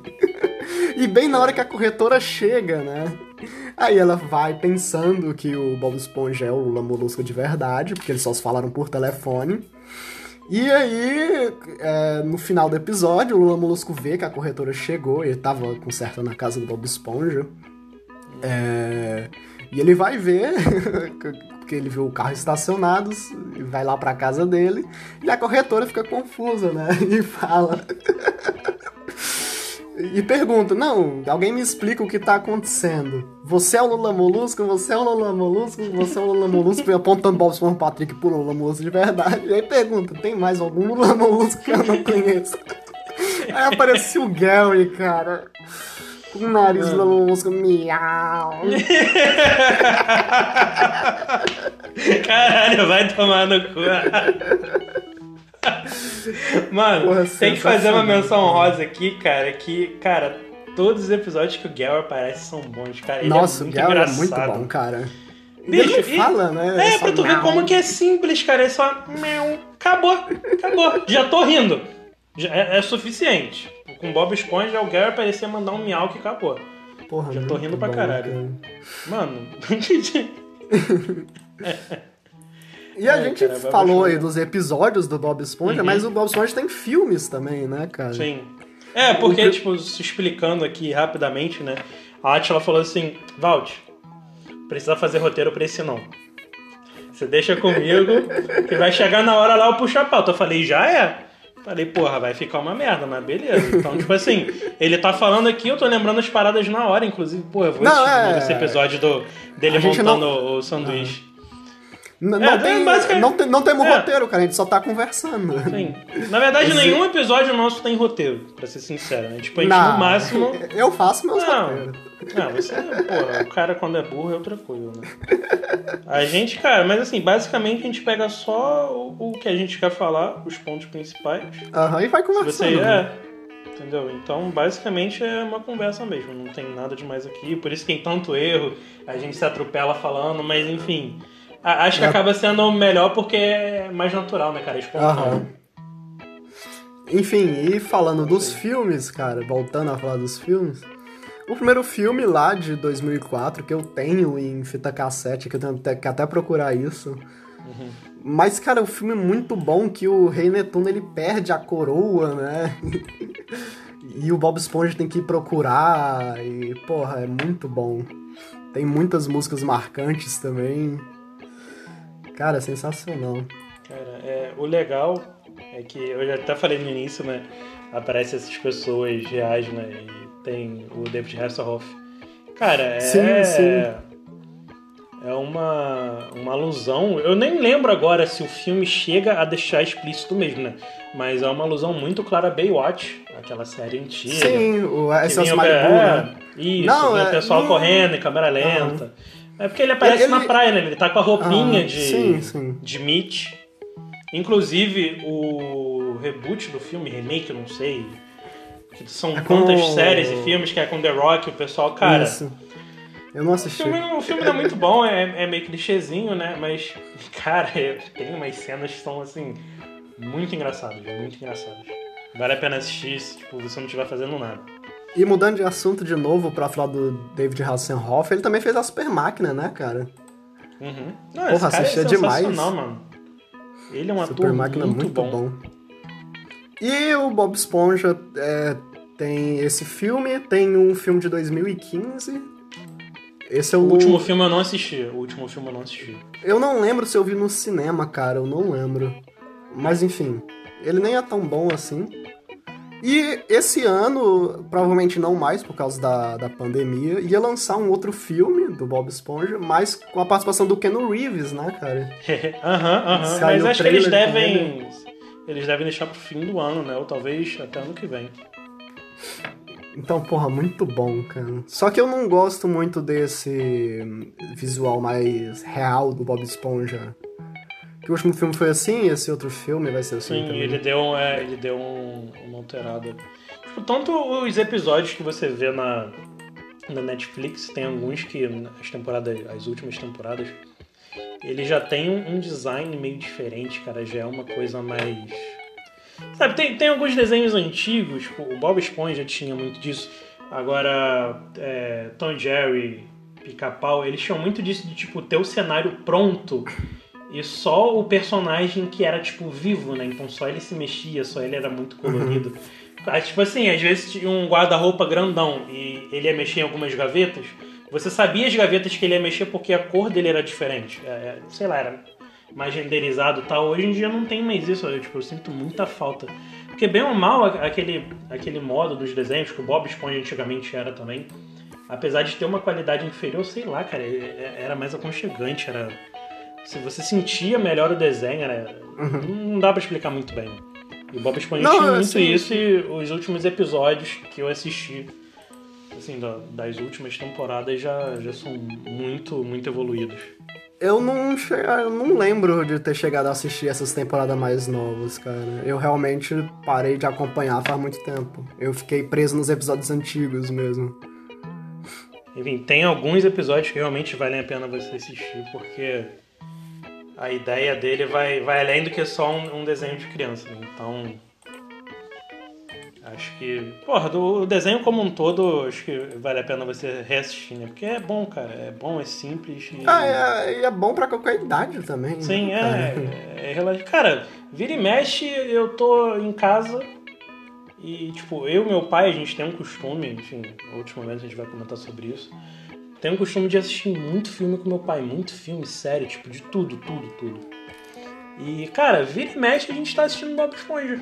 E bem na hora que a corretora chega, né? Aí ela vai pensando que o Bob Esponja é o Lula Molusco de verdade, porque eles só se falaram por telefone. E aí, é, no final do episódio, o Lula Molusco vê que a corretora chegou, ele tava consertando na casa do Bob Esponja. É, e ele vai ver, porque ele viu o carro estacionado, e vai lá pra casa dele, e a corretora fica confusa, né? E fala. E pergunta: Não, alguém me explica o que tá acontecendo. Você é o Lula Molusco? Você é o Lula Molusco? Você é o Lula Molusco? apontando Bob Esponja Patrick pro Lula Molusco de verdade. E aí pergunta: Tem mais algum Lula Molusco que eu não conheço? aí apareceu o Gary, cara. Com o nariz do Lula Molusco, miau. Caralho, vai tomar no cu. Mano, Porra, tem que fazer uma menção rosa aqui, cara, que, cara, todos os episódios que o Gary aparece são bons, cara. Ele Nossa, é muito o Gary engraçado. é muito bom, cara. Bicho, ele fala, né? É, pra tu ver como que é simples, cara. É só. Acabou, acabou. Já tô rindo. Já é, é suficiente. Com Bob Esponja, o Gary aparecer mandar um miau que acabou. Porra, Já tô rindo pra bom, caralho. cara. Mano. E a É, gente cara, falou aí dos episódios do Bob Esponja, Uhum. mas o Bob Esponja tem filmes também, né, cara? Sim. É, porque, O tipo, se explicando aqui rapidamente, né? A Atila falou assim: Valt, precisa fazer roteiro pra esse não. Você deixa comigo, que vai chegar na hora lá eu puxo a pauta. Eu falei, já é? Falei, porra, vai ficar uma merda, mas beleza. Então, tipo assim, ele tá falando aqui, eu tô lembrando as paradas na hora, inclusive, pô, eu vou Não, assistir é- esse episódio do, dele montando não- o sanduíche. É, Não, tem, basicamente- não, tem, não temos É. roteiro, cara, a gente só tá conversando. Sim. Na verdade, Esse- nenhum episódio nosso tem roteiro, pra ser sincero, né? Tipo, a gente Não, no máximo. Eu faço meus Não. roteiros. Não, você, pô, o cara quando é burro é outra coisa, né? A gente, cara, mas assim, basicamente a gente pega só o, o que a gente quer falar, os pontos principais. Aham, e vai Se conversando. você né? é. Entendeu? Então, basicamente é uma conversa mesmo, não tem nada demais aqui. Por isso tem tanto erro, a gente se atropela falando, mas enfim. Acho que É. acaba sendo melhor porque é mais natural, né, cara? Espontâneo. Enfim, e falando dos filmes, cara, voltando a falar dos filmes, o primeiro filme lá de 2004, que eu tenho em fita cassete, que eu tenho até, que até procurar isso. Mas, cara, o filme é muito bom que o Rei Netuno ele perde a coroa, né? e o Bob Esponja tem que ir procurar. E, porra, é muito bom. Tem muitas músicas marcantes também. Cara, é sensacional. Cara, é, o legal é que eu já até falei no início, né? Aparece essas pessoas reais, né? E tem o David Hasselhoff. Cara, é. Sim, sim. É uma, uma alusão. Eu nem lembro agora se o filme chega a deixar explícito mesmo, né? Mas é uma alusão muito clara a Baywatch, aquela série antiga. Sim, o o Malibu, pe- né? é, Isso, Não, o é- pessoal correndo em câmera lenta. É porque ele aparece Ele- na praia, né? Ele tá com a roupinha Ah, de, sim, sim. de Mitch. Inclusive, o reboot do filme, remake, eu não sei. São É com o- séries e filmes que é com The Rock, o pessoal, cara. Isso. Eu não O assisti. filme, o filme não é muito bom, é, é meio clichêzinho, né? Mas, cara, tem umas cenas que são, assim, muito engraçadas, muito engraçadas. Vale a pena assistir se tipo, você não estiver fazendo nada. E mudando de assunto de novo pra falar do David Hasselhoff, ele também fez a Super Máquina, né, cara? Uhum. Não, Porra, cara é assistia demais. mano. Ele é um Super ator Máquina muito, muito bom. bom. E o Bob Esponja é, tem esse filme, tem um filme de 2015. Esse é o, O último filme eu não assisti. O último filme eu não assisti. Eu não lembro se eu vi no cinema, cara, eu não lembro. Mas enfim, ele nem é tão bom assim. E esse ano, provavelmente não mais por causa da, da pandemia, ia lançar um outro filme do Bob Esponja, mas com a participação do Ken Reeves, né, cara? Aham, aham. Mas acho que eles devem. Eles devem deixar pro fim do ano, né? Ou talvez até ano que vem. Então, porra, muito bom, cara. Só que eu não gosto muito desse visual mais real do Bob Esponja. Que o último filme foi assim, esse outro filme vai ser assim Sim, também. ele deu, é, ele deu um- uma alterada. Tipo, tanto os episódios que você vê na, na Netflix, tem alguns que as temporadas, as últimas temporadas, ele já tem um, design meio diferente, cara. Já é uma coisa mais. Sabe, tem, tem alguns desenhos antigos, tipo, o Bob Esponja tinha muito disso. Agora, é, Tom Jerry, Pica-Pau, eles tinham muito disso de tipo ter o cenário pronto e só o personagem que era, tipo, vivo, né? Então só ele se mexia, só ele era muito colorido. Ah, Tipo assim, às vezes tinha um guarda-roupa grandão e ele ia mexer em algumas gavetas. Você sabia as gavetas que ele ia mexer porque a cor dele era diferente. É, é, sei lá, era mais renderizado e tal. Hoje em dia não tem mais isso. Eu, tipo, eu sinto muita falta. Porque bem ou mal, aquele, aquele modo dos desenhos que o Bob Esponja antigamente era também, apesar de ter uma qualidade inferior, sei lá, cara, é- é- era mais aconchegante, era... Se você sentia melhor o desenho, era... não dá pra explicar muito bem. E o Bob Esponja Não, tinha muito assim- isso e os últimos episódios que eu assisti, assim, da- das últimas temporadas já, já são muito, muito evoluídos. Eu não, che... eu não lembro de ter chegado a assistir essas temporadas mais novas, cara. Eu realmente parei de acompanhar faz muito tempo. Eu fiquei preso nos episódios antigos mesmo. Enfim, tem alguns episódios que realmente valem a pena você assistir, porque a ideia dele vai, vai além do que só um, um desenho de criança. né? Então. Acho que. Porra, do o desenho como um todo, acho que vale a pena você reassistir, né? Porque é bom, cara. É bom, é simples. E... Ah, é, e é bom pra qualquer idade também. Sim, né, é, é relativo. Cara, vira e mexe, eu tô em casa e, tipo, eu e meu pai, a gente tem um costume, enfim, no último momento a gente vai comentar sobre isso. Tem um costume de assistir muito filme com meu pai, muito filme, sério, tipo, de tudo, tudo, tudo. E, cara, vira e mexe, a gente tá assistindo Bob Esponja.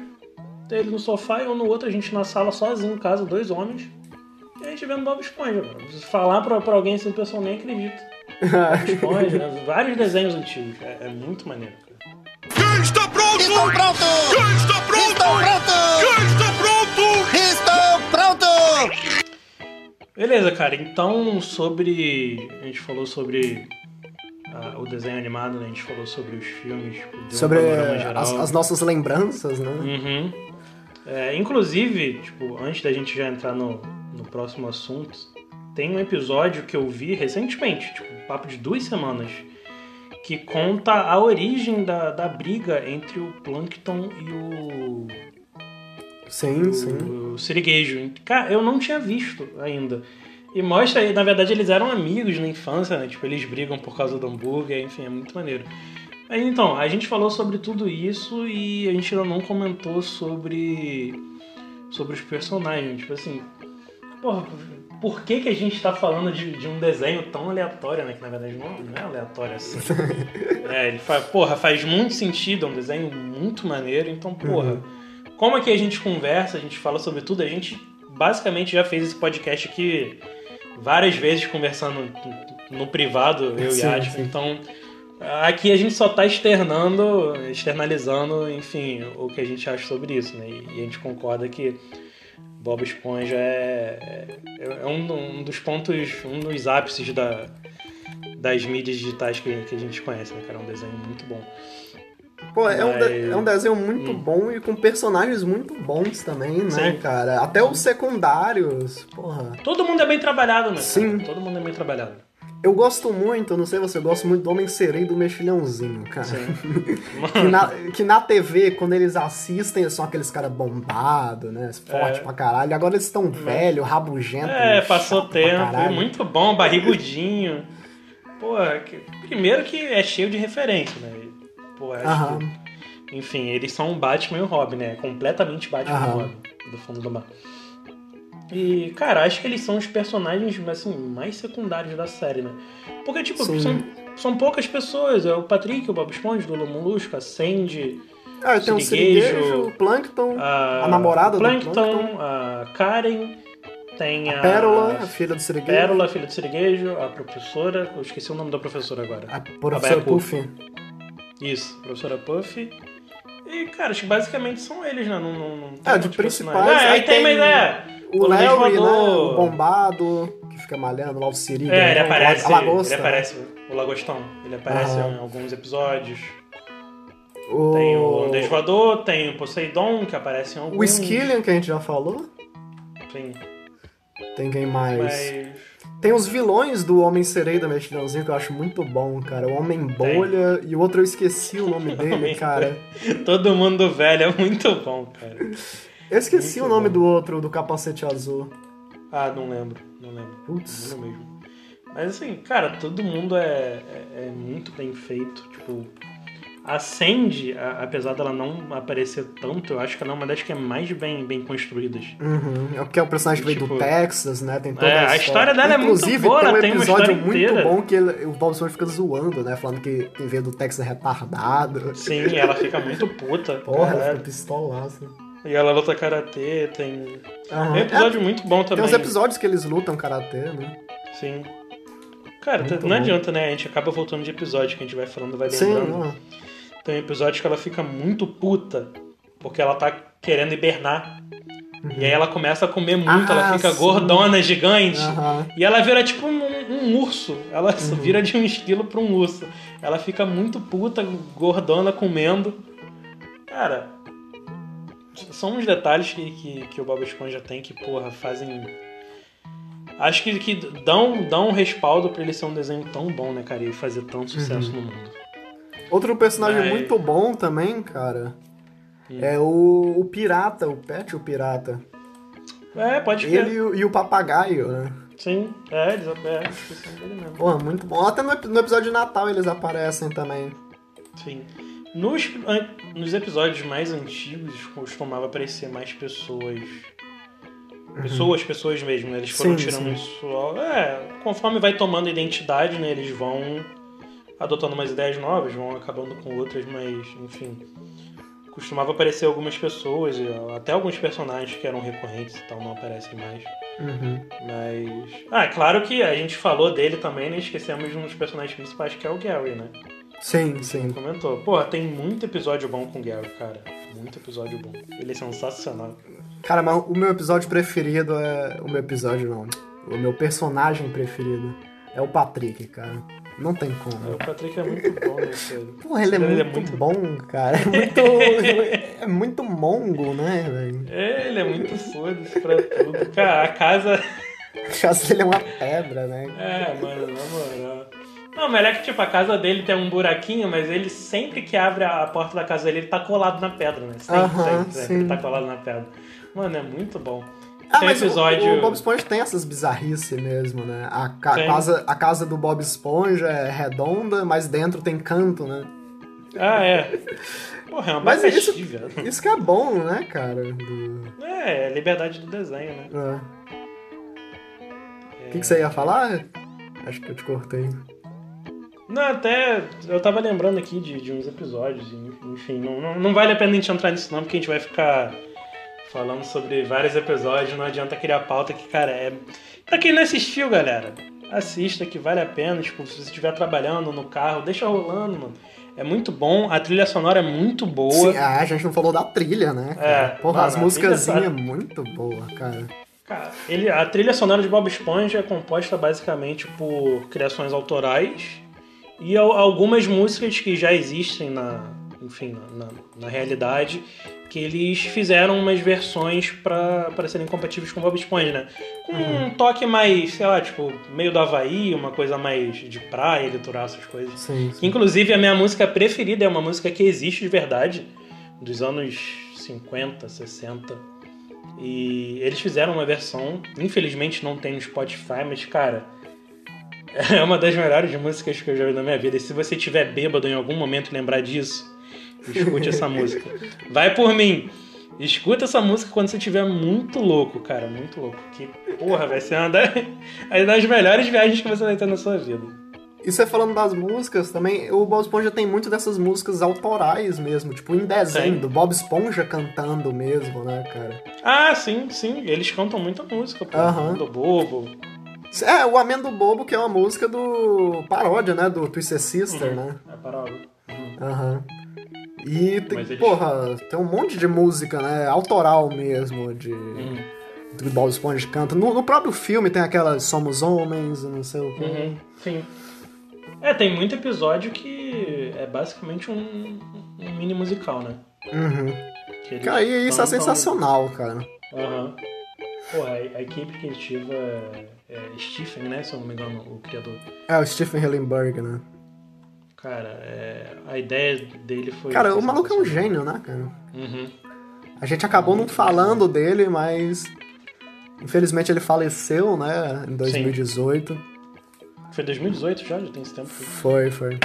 Tem ele no sofá e eu no outro, a gente na sala sozinho em casa, dois homens. E a gente vendo Bob Esponja, mano. Falar pra, pra alguém assim, o pessoal nem acredita. Bob Esponja, né? Vários desenhos antigos. É, é muito maneiro, cara. Quem está pronto? Estou pronto! Quem está pronto? Estou pronto! Quem está pronto? Estou pronto! Beleza, cara. Então, sobre. A gente falou sobre ah, o desenho animado, né? A gente falou sobre os filmes. Tipo, um Sobre panorama geral. as, as nossas lembranças, né? Uhum. É, inclusive, tipo, antes da gente já entrar no, no próximo assunto, tem um episódio que eu vi recentemente, tipo, um papo de duas semanas, que conta a origem da, da briga entre o Plankton e o Sim, sim. o Sirigueijo. Cara, eu não tinha visto ainda. E mostra aí, na verdade, eles eram amigos na infância, né? Tipo, eles brigam por causa do hambúrguer, enfim, é muito maneiro. Mas então, a gente falou sobre tudo isso e a gente ainda não comentou sobre. sobre os personagens. Tipo assim. Porra, por que, que a gente tá falando de, de um desenho tão aleatório, né? Que na verdade não, não é aleatório assim. é, ele faz. Porra, faz muito sentido, é um desenho muito maneiro, então, porra. Como aqui a gente conversa, a gente fala sobre tudo, a gente basicamente já fez esse podcast aqui várias vezes conversando no privado, eu Sim, e sim. Então, aqui a gente só tá externando, externalizando, enfim, o que a gente acha sobre isso, né? E a gente concorda que Bob Esponja é, é, é um, um dos pontos, um dos ápices da, das mídias digitais que, que a gente conhece, né, cara? É um desenho muito bom. Pô, é um, de- Mas- é um desenho muito Hum. bom e com personagens muito bons também, né, Sim. cara? Até os secundários, porra. Todo mundo é bem trabalhado, né? Sim. Todo mundo é bem trabalhado. Eu gosto muito, não sei você, eu gosto muito do Homem Sereia e do Mexilhãozinho, cara. Sim. Que na, que na TV, quando eles assistem, são aqueles caras bombados, né? Forte É. pra caralho. Agora eles estão velho, rabugento. É, passou tempo, muito bom, barrigudinho. Pô, que- primeiro que é cheio de referência, né? Pô, acho que- enfim, eles são um Batman e o Robin, né? Completamente Batman e. Robin, do fundo do mar. E, cara, acho que eles são os personagens, assim, mais secundários da série, né? Porque, tipo, Sim. são, são poucas pessoas. É o Patrick, o Bob Esponja, o Lula Molusco, a Sandy, Ah, tem o Sirigueijo, o Plankton, a, A namorada do Plankton, Plankton. a Karen, tem a, a Pérola, a filha do Sirigueijo, Pérola, filha do Sirigueijo, a professora, eu esqueci o nome da professora agora. a professora Baiacu. Isso, professora Puff. E, cara, acho que basicamente são eles, né? Não, não, não Ah, de outros principais. É, aí tem, mas é. O Larry, né? O bombado, que fica malhando lá, o Siriga. É, ele né, aparece. A lagosta. Ele aparece, o Lagostão. Ele aparece em alguns episódios. O... Tem o holandês voador, tem o Poseidon, que aparece em alguns. O Skillian, que a gente já falou. Sim, Tem quem mais? mas. Tem os vilões do Homem-Sereia da Mexilhãozinho que eu acho muito bom, cara. O Homem-Bolha e o outro eu esqueci o nome dele, Homem- cara. Todo mundo velho é muito bom, cara. Eu esqueci Muito o nome bom. do outro, do capacete azul. Ah, não lembro, não lembro. Putz. Não lembro mesmo. Mas assim, cara, todo mundo é, é, é muito bem feito. Tipo, A Sandy, a- apesar dela não aparecer tanto, eu acho que ela é uma das que é mais bem, bem construídas. Uhum. É porque é o personagem que veio do Tipo- Texas, né? Tem toda É, a história dela é muito Inclusive, boa, tem um tem episódio muito inteira. bom que ele- o Bob Esponja fica zoando, né? Falando que quem veio do Texas é retardado. Sim, ela fica muito puta. Porra, ela caralho. fica pistolaça. E ela luta karatê, tem. Aham. É um episódio muito bom É, tem também. uns episódios que eles lutam karatê, né? Sim. Cara, Muito não bom. adianta, né? A gente acaba voltando de episódio que a gente vai falando, vai Sim, lembrando. não. Tem episódios que ela fica muito puta, porque ela tá querendo hibernar. E aí ela começa a comer muito, ela Ah, fica sim. gordona, gigante. Aham. E ela vira tipo um, um urso. Ela Uhum. vira de um esquilo pra um urso. Ela fica muito puta, gordona, comendo. Cara, são uns detalhes que, que, que o Bob Esponja tem que, porra, fazem. Acho que, que dão, dão um respaldo pra ele ser um desenho tão bom, né, cara? E fazer tanto sucesso no mundo. Outro personagem Mas- muito bom também, cara, Hum. é o, o Pirata, o Pet o Pirata. É, pode Ele ver. e o, e o Papagaio, né? Sim, é, eles é, dele mesmo. Porra, muito bom. Até no, no episódio de Natal eles aparecem também. Sim. Nos, nos episódios mais antigos costumava aparecer mais pessoas. Pessoas, pessoas mesmo, né? Eles foram Uhum. Sim, tirando sim. isso. É, conforme vai tomando identidade, né? Eles vão adotando umas ideias novas, vão acabando com outras, mas, enfim. Costumava aparecer algumas pessoas, até alguns personagens que eram recorrentes e tal, não aparecem mais. Uhum. Mas. Ah, é claro que a gente falou dele também, né? Esquecemos de um dos personagens principais, que é o Gary, né? Sim, sim. Comentou. Porra, tem muito episódio bom com o Gary, cara. Muito episódio bom. Ele é sensacional. Cara, mas o meu episódio preferido é. O meu episódio não. O meu personagem preferido é o Patrick, cara. Não tem como. O Patrick é muito bom, né? Porra, ele é, Ele é muito, muito- bom, cara. É muito. é muito mongo, né, velho? É, ele é muito foda-se pra tudo. Cara, a casa. A casa dele é uma pedra, né? É, mano, na moral. Não, mas é que, tipo, a casa dele tem um buraquinho, mas ele sempre que abre a porta da casa dele, ele tá colado na pedra, né? Sempre, Aham, sempre, sempre sim. ele tá colado na pedra. Mano, é muito bom. Ah, tem mas o- episódio. o, Bob Esponja tem essas bizarrices mesmo, né? A, ca- Tem. casa, a casa do Bob Esponja é redonda, mas dentro tem canto, né? Ah, é. Porra, é uma Mas isso- velho. Isso que é bom, né, cara? Do- É, é liberdade do desenho, né? é. O que, que você ia falar? Acho que eu te cortei. Não, até eu tava lembrando aqui de, de uns episódios, enfim, não, não, não vale a pena a gente entrar nisso não, porque a gente vai ficar falando sobre vários episódios, não adianta criar pauta que, cara, é... Pra quem não assistiu, galera, assista que vale a pena, tipo, se você estiver trabalhando no carro, deixa rolando, mano. É muito bom, a trilha sonora é muito boa. Sim, ah, a gente não falou da trilha, né? cara? É, Porra, mano, as músicas é muito boa, cara. Cara, ele, a trilha sonora de Bob Esponja é composta basicamente por criações autorais e al- algumas músicas que já existem na, enfim, na, na- na realidade, que eles fizeram umas versões pra serem compatíveis com Bob Esponja, né? Com um toque mais, sei lá, tipo, meio do Havaí, uma coisa mais de praia, litoral, essas coisas. Sim, sim. Inclusive, a minha música preferida é uma música que existe de verdade, dos anos 50, 60. E eles fizeram uma versão, infelizmente não tem no Spotify, mas cara, é uma das melhores músicas que eu já vi na minha vida. E se você tiver bêbado em algum momento e lembrar disso, escute essa música. Vai por mim! Escuta essa música quando você estiver muito louco, cara, muito louco. Que porra, vai ser uma das, melhores viagens que você vai ter na sua vida. E você falando das músicas também, o Bob Esponja tem muito dessas músicas autorais mesmo, tipo em desenho, Tem. do Bob Esponja cantando mesmo, né, cara? Ah, sim, sim. Eles cantam muita música, pô. Aham. Do Bobo. É, o Amendo Bobo, que é uma música do paródia, né, do Twisted Sister, né? É paródia. Uhum. E tem, eles- porra, tem um monte de música, né, autoral mesmo, de... Uhum. Do Bob Esponja canta. No, no próprio filme tem aquelas Somos Homens, não sei o quê. Uhum. Sim. É, tem muito episódio que é basicamente um, um mini musical, né? Uhum. Cara, e isso é sensacional, cara. Aham. Pô, a, a equipe criativa é, é Stephen, né? Se eu não me engano, o criador. É, o Stephen Hillenburg, né? Cara, é, a ideia dele foi. Cara, foi o maluco é um sensacional. gênio, né, cara? Uhum. A gente acabou não falando dele, mas infelizmente ele faleceu, né, em 2018. Foi 2018 já? Já tem esse tempo. Foi, foi.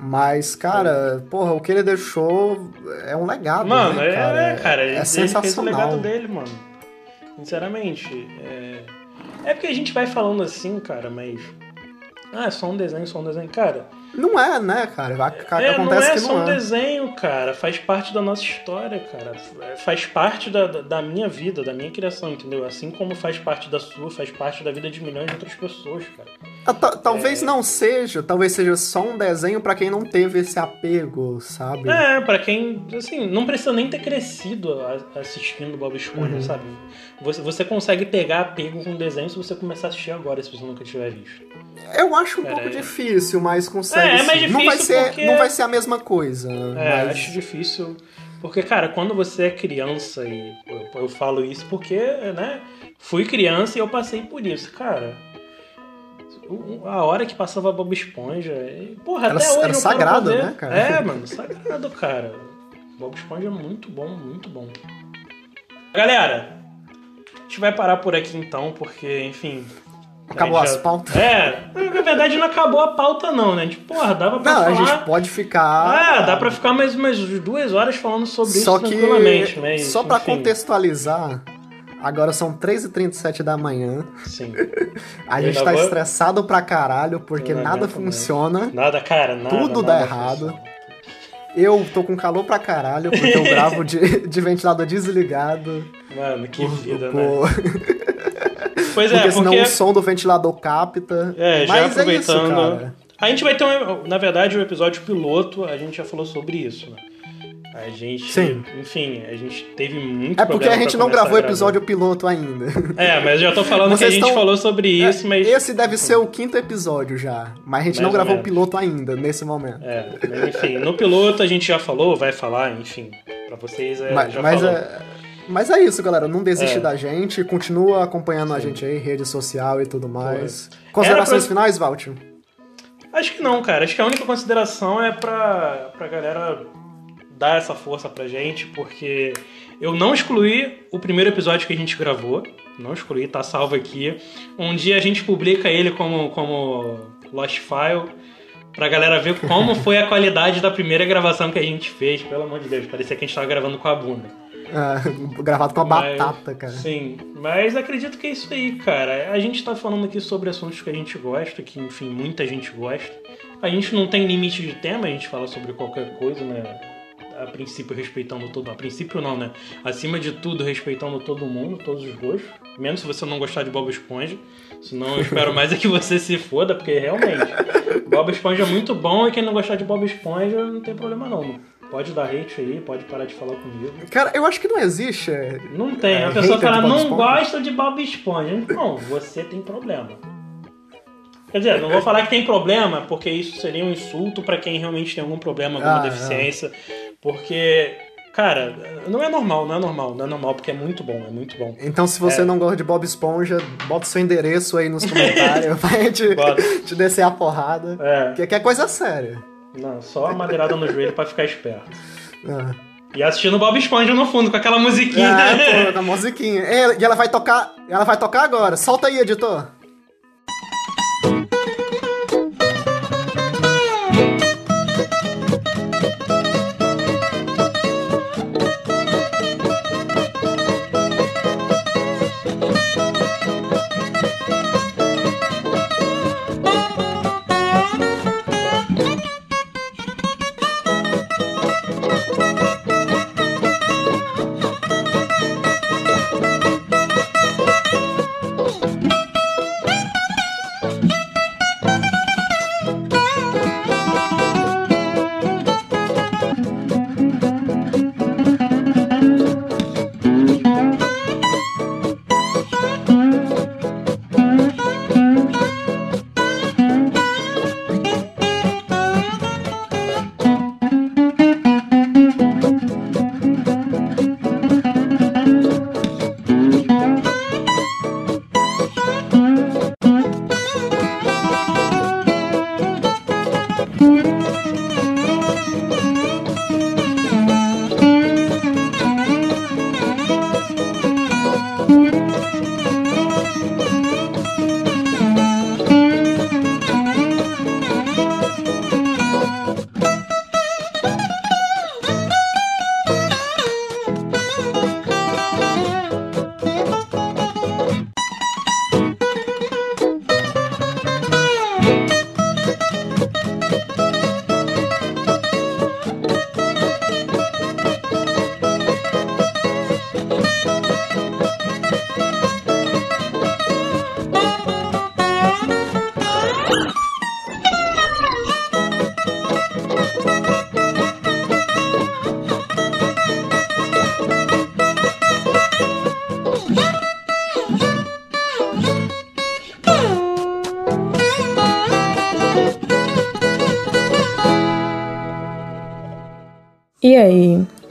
Mas, cara, porra, o que ele deixou é um legado, Mano, né, é, cara? é, cara, é ele fez o sensacional. legado dele, mano. Sinceramente. É... é porque a gente vai falando assim, cara, mas. Ah, é só um desenho, só um desenho. Cara, Não é, né, cara? Vai- é, não Acontece é que só não um é. desenho, cara. Faz parte da nossa história, cara. Faz parte da, da, minha vida, da minha criação, entendeu? Assim como faz parte da sua, faz parte da vida de milhões de outras pessoas, cara. Ah, ta- Talvez É. não seja, talvez seja só um desenho pra quem não teve esse apego, sabe? É, pra quem, assim, não precisa nem ter crescido a- assistindo Bob Esponja, Uhum. sabe? Você, você consegue pegar apego com o desenho se você começar a assistir agora, se você nunca tiver visto. Eu acho um Cara, pouco é- difícil, mas consegue. É, é mais sim. não vai difícil ser, porque- não vai ser a mesma coisa. É, mas... acho difícil. Porque, cara, quando você é criança, e eu, eu falo isso porque, né, fui criança e eu passei por isso, cara. A hora que passava Bob Esponja. e, Porra, Era- até hoje era sagrado, né, cara? É, mano, sagrado, cara. Bob Esponja é muito bom, muito bom. Galera, a gente vai parar por aqui então, porque, enfim. Acabou gente as pautas? É, na verdade não acabou a pauta, não, né? A gente, porra, dava pra Não, falar. a gente pode ficar. Ah, dá pra ficar mais umas duas horas falando sobre Só isso que, tranquilamente, mas. só pra enfim, contextualizar, agora são 3h37 da manhã. Sim. A gente tá vou- estressado pra caralho porque não nada funciona. Nada, cara, nada. Tudo nada dá errado. funciona. Eu tô com calor pra caralho porque eu gravo de, de ventilador desligado. Mano, que por- vida, né? por- Pois é, porque senão porque. o som do ventilador capta. É, já Mas é isso, aproveitando. cara. a gente vai ter, um, na verdade, o episódio piloto, a gente já falou sobre isso, né? A gente. Sim. Enfim, a gente teve muito É porque a gente não gravou o episódio piloto ainda. É, mas já tô falando que a Vocês gente estão- falou sobre isso, mas. Esse deve ser o quinto episódio já. Mas a gente Mais não ou gravou o piloto ainda, nesse momento. É, mas enfim, no piloto a gente já falou, vai falar, enfim. Pra vocês é, mas, já mas falou. é, mas é isso, galera. Não desiste É. da gente. Continua acompanhando a gente aí, rede social e tudo mais. Era Considerações pra- finais, Valt? Acho que não, cara. Acho que a única consideração é pra, pra galera dar essa força pra gente, porque eu não excluí o primeiro episódio que a gente gravou. Não excluí, tá salvo aqui. Um dia a gente publica ele como, como Lost File. Pra galera ver como foi a qualidade da primeira gravação que a gente fez. Pelo amor de Deus, parecia que a gente tava gravando com a bunda. Ah, gravado com a Mas- batata, cara. Sim, mas acredito que é isso aí, cara. A gente tá falando aqui sobre assuntos que a gente gosta, que enfim, muita gente gosta. A gente não tem limite de tema, a gente fala sobre qualquer coisa, né? A princípio respeitando todo. A princípio não, né? Acima de tudo, respeitando todo mundo, todos os gostos. Menos se você não gostar de Bob Esponja. Senão eu espero mais é que você se foda, porque realmente. Bob Esponja é muito bom e quem não gostar de Bob Esponja não tem problema não. Pode dar hate aí, pode parar de falar comigo. Cara, eu acho que não existe. é, Não tem. É, a pessoa fala, não Esponja. gosta de Bob Esponja. Não, você tem problema. Quer dizer, não vou falar que tem problema, porque isso seria um insulto pra quem realmente tem algum problema, alguma Ah, deficiência. Porque, cara, não é normal, não é normal, não é normal, porque é muito bom, é muito bom. Então, se você É. não gosta de Bob Esponja, bota seu endereço aí nos comentários gente Bota. te descer a porrada. É, Que, que é coisa séria. Não, só a madeirada no joelho pra ficar esperto. Ah. E assistindo Bob Esponja no fundo, com aquela musiquinha. Ah, pô, com a musiquinha. É, E ela vai tocar. Ela vai tocar agora. Solta aí, editor.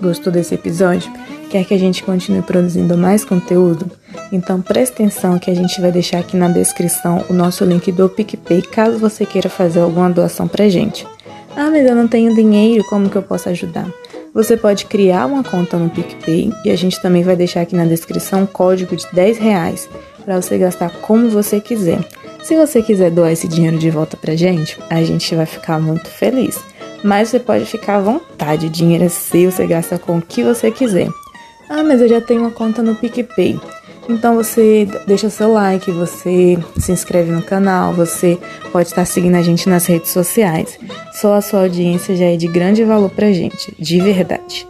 Gostou desse episódio? Quer que a gente continue produzindo mais conteúdo? Então preste atenção que a gente vai deixar aqui na descrição o nosso link do PicPay caso você queira fazer alguma doação pra gente. Ah, mas eu não tenho dinheiro, como que eu posso ajudar? Você pode criar uma conta no PicPay e a gente também vai deixar aqui na descrição um código de 10 reais para você gastar como você quiser. Se você quiser doar esse dinheiro de volta pra gente, a gente vai ficar muito feliz. Mas você pode ficar à vontade, o dinheiro é seu, você gasta com o que você quiser. Ah, mas eu já tenho uma conta no PicPay. Então você deixa seu like, você se inscreve no canal, você pode estar seguindo a gente nas redes sociais. Só a sua audiência já é de grande valor pra gente, de verdade.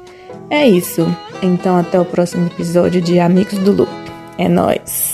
É isso. Então até o próximo episódio de Amigos do Loop. É nós.